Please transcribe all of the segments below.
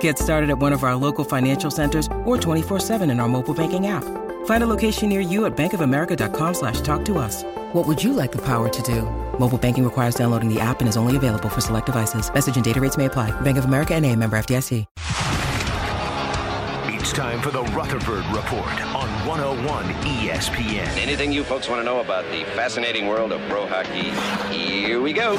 Get started at one of our local financial centers or 24-7 in our mobile banking app. Find a location near you at bankofamerica.com slash talk to us. What would you like the power to do? Mobile banking requires downloading the app and is only available for select devices. Message and data rates may apply. Bank of America and a member FDIC. It's time for the Rutherford Report on 101 ESPN. Anything you folks want to know about the fascinating world of pro hockey, here we go.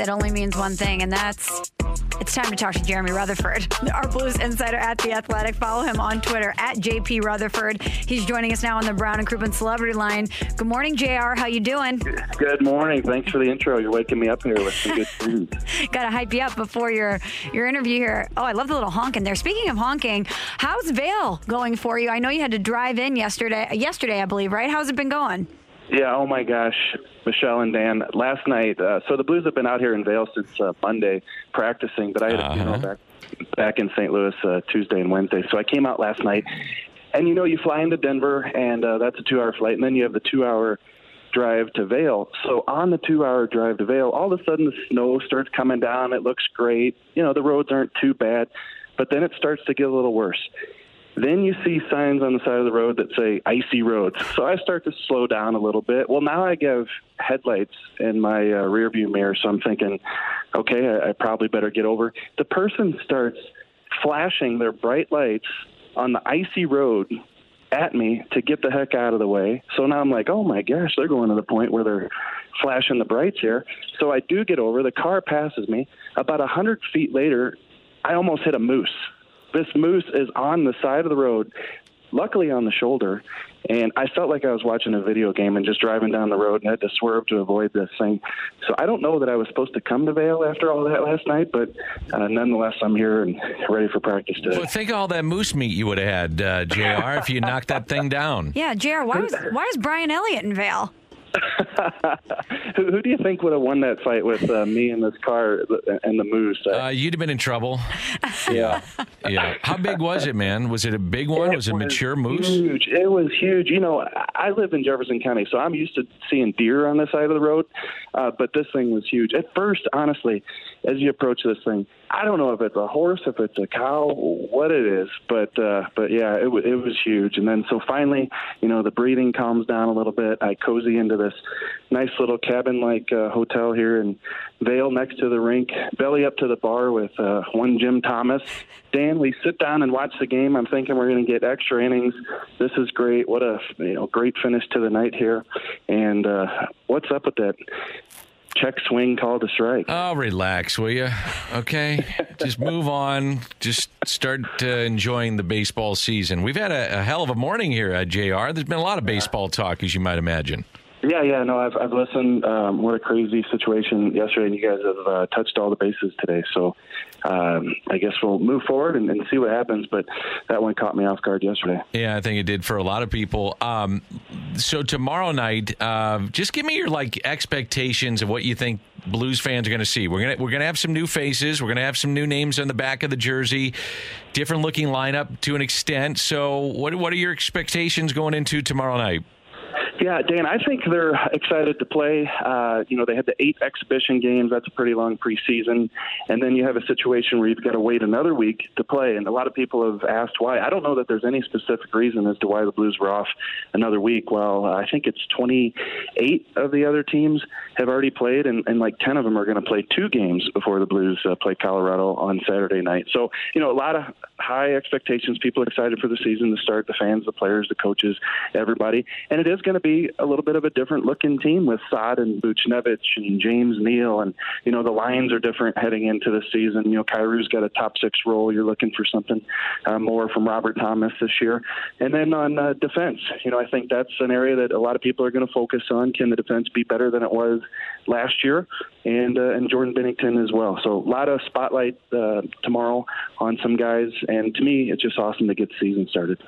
It only means one thing, and that's it's time to talk to Jeremy Rutherford, our Blues insider at The Athletic. Follow him on Twitter at JP Rutherford. He's joining us now on the Brown and Crouppen Celebrity Line. Good morning, JR. How you doing? Good morning. Thanks for the intro. You're waking me up here with some good news. Got to hype you up before your your interview here. Oh, I love the little honking there. Speaking of honking, how's Vail going for you? I know you had to drive in yesterday. Yesterday, I believe, right? How's it been going? Yeah, oh my gosh, Michelle and Dan. Last night, uh, so the Blues have been out here in Vail since uh, Monday practicing, but I had a funeral back back in St. Louis uh, Tuesday and Wednesday. So I came out last night, and you know, you fly into Denver, and uh, that's a two-hour flight, and then you have the two-hour drive to Vail. So on the two-hour drive to Vail, all of a sudden the snow starts coming down. It looks great. You know, the roads aren't too bad, but then it starts to get a little worse. Then you see signs on the side of the road that say icy roads. So I start to slow down a little bit. Well, now I have headlights in my uh, rear view mirror, so I'm thinking, okay, I, I probably better get over. The person starts flashing their bright lights on the icy road at me to get the heck out of the way. So now I'm like, oh my gosh, they're going to the point where they're flashing the brights here. So I do get over. The car passes me. About a hundred feet later, I almost hit a moose this moose is on the side of the road, luckily on the shoulder, and I felt like I was watching a video game and just driving down the road and had to swerve to avoid this thing. So I don't know that I was supposed to come to Vail after all that last night, but uh, nonetheless, I'm here and ready for practice today. Well, think of all that moose meat you would have had, uh, Jr. if you knocked that thing down. Yeah, Jr. Why was why is Brian Elliott in Vail? who, who, do you think would have won that fight with uh, me in this car and the moose? Uh, you'd have been in trouble. Yeah. yeah. How big was it, man? Was it a big one? It was it a was mature moose? Huge. It was huge. You know, I live in Jefferson County, so I'm used to seeing deer on the side of the road, uh, but this thing was huge. At first, honestly, as you approach this thing, I don't know if it's a horse, if it's a cow, what it is, but uh, but yeah, it, w- it was huge. And then so finally, you know, the breathing calms down a little bit. I cozy into this nice little cabin-like uh, hotel here in Vail, next to the rink, belly up to the bar with uh, one Jim Thomas. Dan, we sit down and watch the game. I'm thinking we're going to get extra innings. This is great. What a you know great finish to the night here. And uh, what's up with that? check swing call to strike. Oh, relax, will you? Okay, just move on. Just start uh, enjoying the baseball season. We've had a, a hell of a morning here at JR. There's been a lot of baseball talk, as you might imagine. Yeah, yeah, no, I've I've listened. Um, what a crazy situation yesterday, and you guys have uh, touched all the bases today. So um, I guess we'll move forward and, and, see what happens. But that one caught me off guard yesterday. Yeah, I think it did for a lot of people. Um, so tomorrow night, uh, just give me your like expectations of what you think Blues fans are going to see. We're gonna we're gonna have some new faces. We're gonna have some new names on the back of the jersey, different looking lineup to an extent. So what what are your expectations going into tomorrow night? Yeah, Dan, I think they're excited to play. Uh, you know, they had the eight exhibition games. That's a pretty long preseason. And then you have a situation where you've got to wait another week to play. And a lot of people have asked why. I don't know that there's any specific reason as to why the Blues were off another week. Well, I think it's 28 of the other teams have already played, and, and like 10 of them are going to play two games before the Blues uh, play Colorado on Saturday night. So, you know, a lot of high expectations. People are excited for the season to start. The fans, the players, the coaches, everybody. And it is going to be a little bit of a different looking team with Saad and Buchnevich and James Neal, and you know the lines are different heading into the season. You know, Kyrou's got a top six role. You're looking for something uh, more from Robert Thomas this year. And then on uh, defense, you know, I think that's an area that a lot of people are going to focus on. Can the defense be better than it was last year? And uh, and Jordan Binnington as well. So a lot of spotlight uh, tomorrow on some guys. And to me, it's just awesome to get the season started.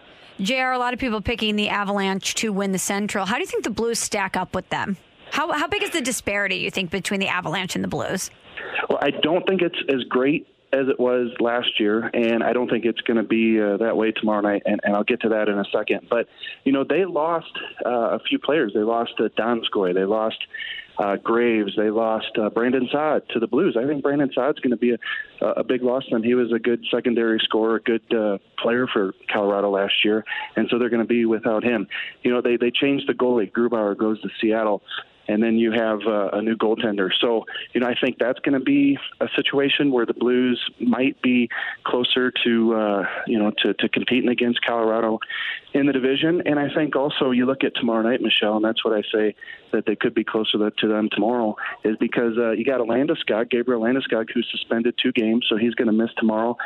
JR, a lot of people picking the Avalanche to win the Central. How do you think the Blues stack up with them? How, how big is the disparity, you think, between the Avalanche and the Blues? Well, I don't think it's as great as it was last year, and I don't think it's going to be uh, that way tomorrow night. And, and I'll get to that in a second. But you know, they lost uh, a few players. They lost uh, Donskoy. They lost uh, Graves. They lost uh, Brandon Saad to the Blues. I think Brandon Saad's going to be a, a big loss to them. He was a good secondary scorer, a good uh, player for Colorado last year, and so they're going to be without him. You know, they they changed the goalie. Grubauer goes to Seattle and then you have uh, a new goaltender. So, you know, I think that's going to be a situation where the Blues might be closer to, uh, you know, to, to competing against Colorado in the division. And I think also you look at tomorrow night, Michelle, and that's what I say that they could be closer to them tomorrow is because uh, you got a Landeskog, Gabriel Landeskog, who's suspended two games, so he's going to miss tomorrow.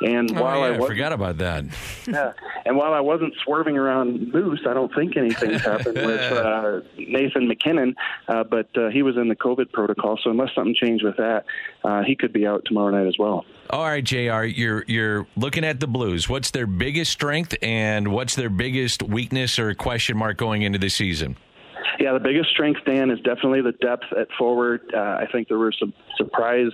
And oh, while yeah, I, I forgot about that. yeah, and while I wasn't swerving around Moose, I don't think anything's happened with uh, Nathan MacKinnon, uh, but uh, he was in the COVID protocol. So unless something changed with that, uh, he could be out tomorrow night as well. All right, Jr. You're you're looking at the Blues. What's their biggest strength and what's their biggest weakness or question mark going into the season? Yeah, the biggest strength, Dan, is definitely the depth at forward. Uh, I think there were some surprise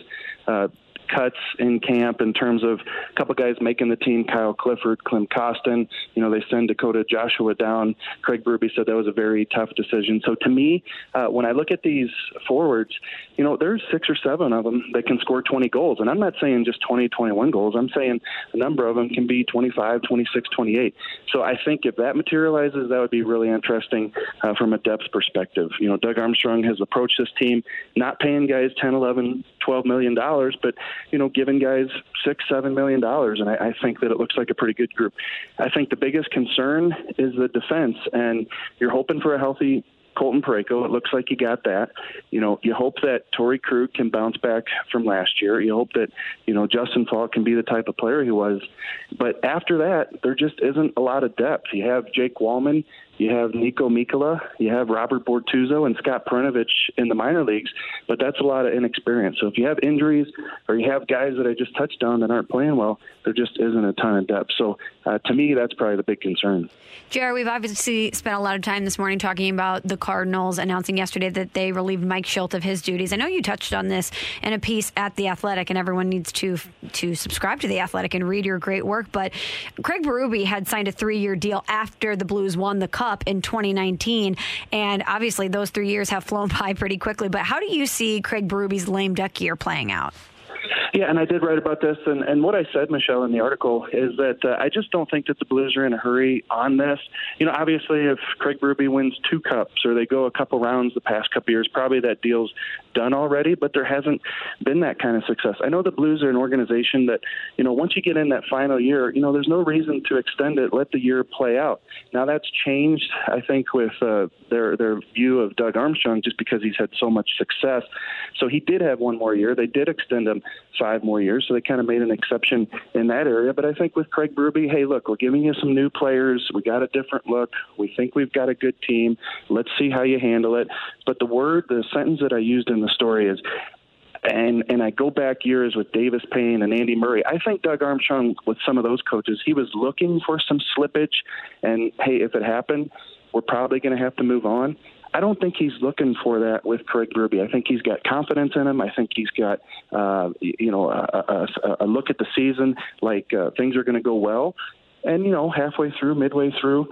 uh, cuts in camp in terms of a couple guys making the team Kyle Clifford, Klim Kostin. You know, they send Dakota Joshua down. Craig Berube said that was a very tough decision. So to me, uh, when I look at these forwards, you know, there's six or seven of them that can score 20 goals. And I'm not saying just 20, 21 goals. I'm saying a number of them can be 25, 26, 28. So I think if that materializes, that would be really interesting uh, from a depth perspective. You know, Doug Armstrong has approached this team not paying guys 10, 11, 12 million dollars, but you know, giving guys six, seven million dollars, and I, I think that it looks like a pretty good group. I think the biggest concern is the defense, and you're hoping for a healthy Colton Parayko. It looks like you got that. You know, you hope that Torey Krug can bounce back from last year. You hope that, you know, Justin Faulk can be the type of player he was. But after that, there just isn't a lot of depth. You have Jake Walman, you have Niko Mikkola, you have Robert Bortuzzo and Scott Perunovich in the minor leagues, but that's a lot of inexperience. So if you have injuries or you have guys that I just touched on that aren't playing well, there just isn't a ton of depth. So uh, to me, that's probably the big concern. Jared, we've obviously spent a lot of time this morning talking about the Cardinals announcing yesterday that they relieved Mike Shildt of his duties. I know you touched on this in a piece at The Athletic, and everyone needs to to subscribe to The Athletic and read your great work. But Craig Berube had signed a three year deal after the Blues won the Cup in 2019, and obviously those three years have flown by pretty quickly. But how do you see Craig Berube's lame duck year playing out? Yeah, and I did write about this, and, and what I said, Michelle, in the article is that uh, I just don't think that the Blues are in a hurry on this. You know, obviously, if Craig Berube wins two cups or they go a couple rounds the past couple years, probably that deal's done already. But there hasn't been that kind of success. I know the Blues are an organization that, you know, once you get in that final year, you know, there's no reason to extend it. Let the year play out. Now that's changed, I think, with uh, their their view of Doug Armstrong, just because he's had so much success. So he did have one more year. They did extend him five more years. So they kind of made an exception in that area. But I think with Craig Berube, hey, look, we're giving you some new players. We got a different look. We think we've got a good team. Let's see how you handle it. But the word, the sentence that I used in the story is, and and I go back years with Davis Payne and Andy Murray. I think Doug Armstrong, with some of those coaches, he was looking for some slippage, and hey, if it happened, we're probably going to have to move on. I don't think he's looking for that with Craig Berube. I think he's got confidence in him. I think he's got, uh, you know, a, a, a look at the season like uh, things are going to go well. And you know, halfway through, midway through,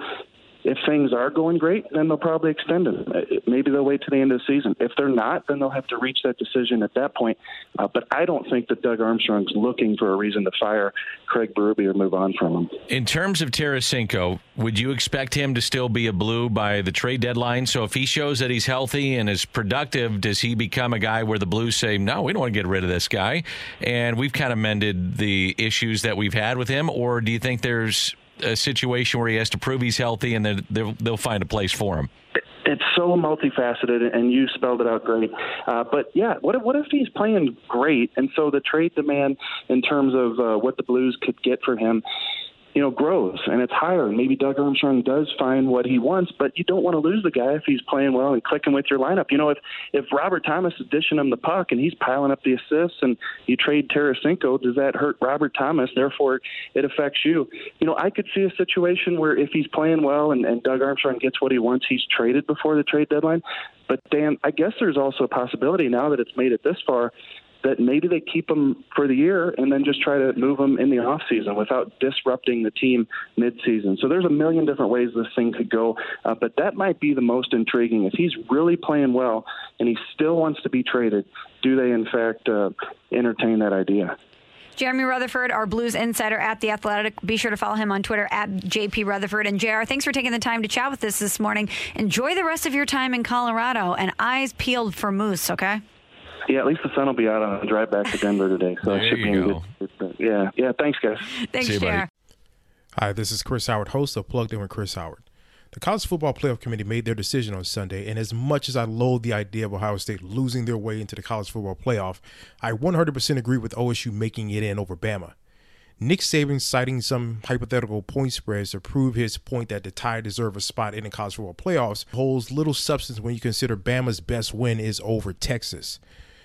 if things are going great, then they'll probably extend him. Uh, maybe they'll wait to the end of the season. If they're not, then they'll have to reach that decision at that point. Uh, but I don't think that Doug Armstrong's looking for a reason to fire Craig Berube or move on from him. In terms of Tarasenko, would you expect him to still be a blue by the trade deadline? So if he shows that he's healthy and is productive, does he become a guy where the Blues say, no, we don't want to get rid of this guy? And we've kind of mended the issues that we've had with him. Or do you think there's a situation where he has to prove he's healthy and they'll, they'll find a place for him? It's so multifaceted, and you spelled it out great. Uh, but yeah, what if, what if he's playing great, and so the trade demand in terms of uh, what the Blues could get for him you know, grows and it's higher. And maybe Doug Armstrong does find what he wants, but you don't want to lose the guy if he's playing well and clicking with your lineup. You know, if if Robert Thomas is dishing him the puck and he's piling up the assists and you trade Tarasenko, does that hurt Robert Thomas? Therefore, it affects you. You know, I could see a situation where if he's playing well and, and Doug Armstrong gets what he wants, he's traded before the trade deadline. But Dan, I guess there's also a possibility now that it's made it this far that maybe they keep them for the year and then just try to move them in the off season without disrupting the team mid-season. So there's a million different ways this thing could go, uh, but that might be the most intriguing. If he's really playing well and he still wants to be traded, do they in fact uh, entertain that idea? Jeremy Rutherford, our Blues insider at The Athletic. Be sure to follow him on Twitter at JP Rutherford. And JR, thanks for taking the time to chat with us this morning. Enjoy the rest of your time in Colorado and eyes peeled for moose, okay? Yeah, at least the sun will be out on the drive back to Denver today, so there it should you be go. good. good yeah, yeah. Thanks, guys. Thanks, See you, buddy. Hi, this is Chris Howard, host of Plugged In with Chris Howard. The College Football Playoff Committee made their decision on Sunday, and as much as I loathe the idea of Ohio State losing their way into the College Football Playoff, I 100% agree with OSU making it in over Bama. Nick Saban citing some hypothetical point spreads to prove his point that the Tide deserve a spot in the college football playoffs holds little substance when you consider Bama's best win is over Texas.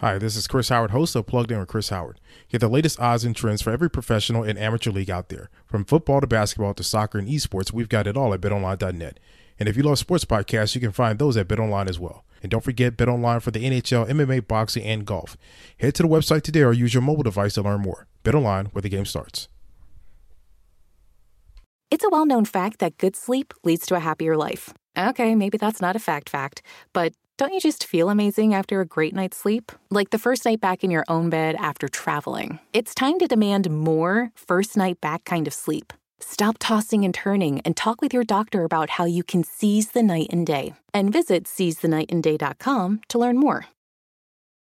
Hi, this is Chris Howard, host of Plugged In with Chris Howard. Get the latest odds and trends for every professional and amateur league out there. From football to basketball to soccer and esports, we've got it all at betonline.net. And if you love sports podcasts, you can find those at BetOnline as well. And don't forget BetOnline for the NHL, MMA, boxing, and golf. Head to the website today or use your mobile device to learn more. BetOnline, where the game starts. It's a well known fact that good sleep leads to a happier life. Okay, maybe that's not a fact fact, but don't you just feel amazing after a great night's sleep? Like the first night back in your own bed after traveling. It's time to demand more first night back kind of sleep. Stop tossing and turning and talk with your doctor about how you can seize the night and day. And visit seizethenightandday.com to learn more.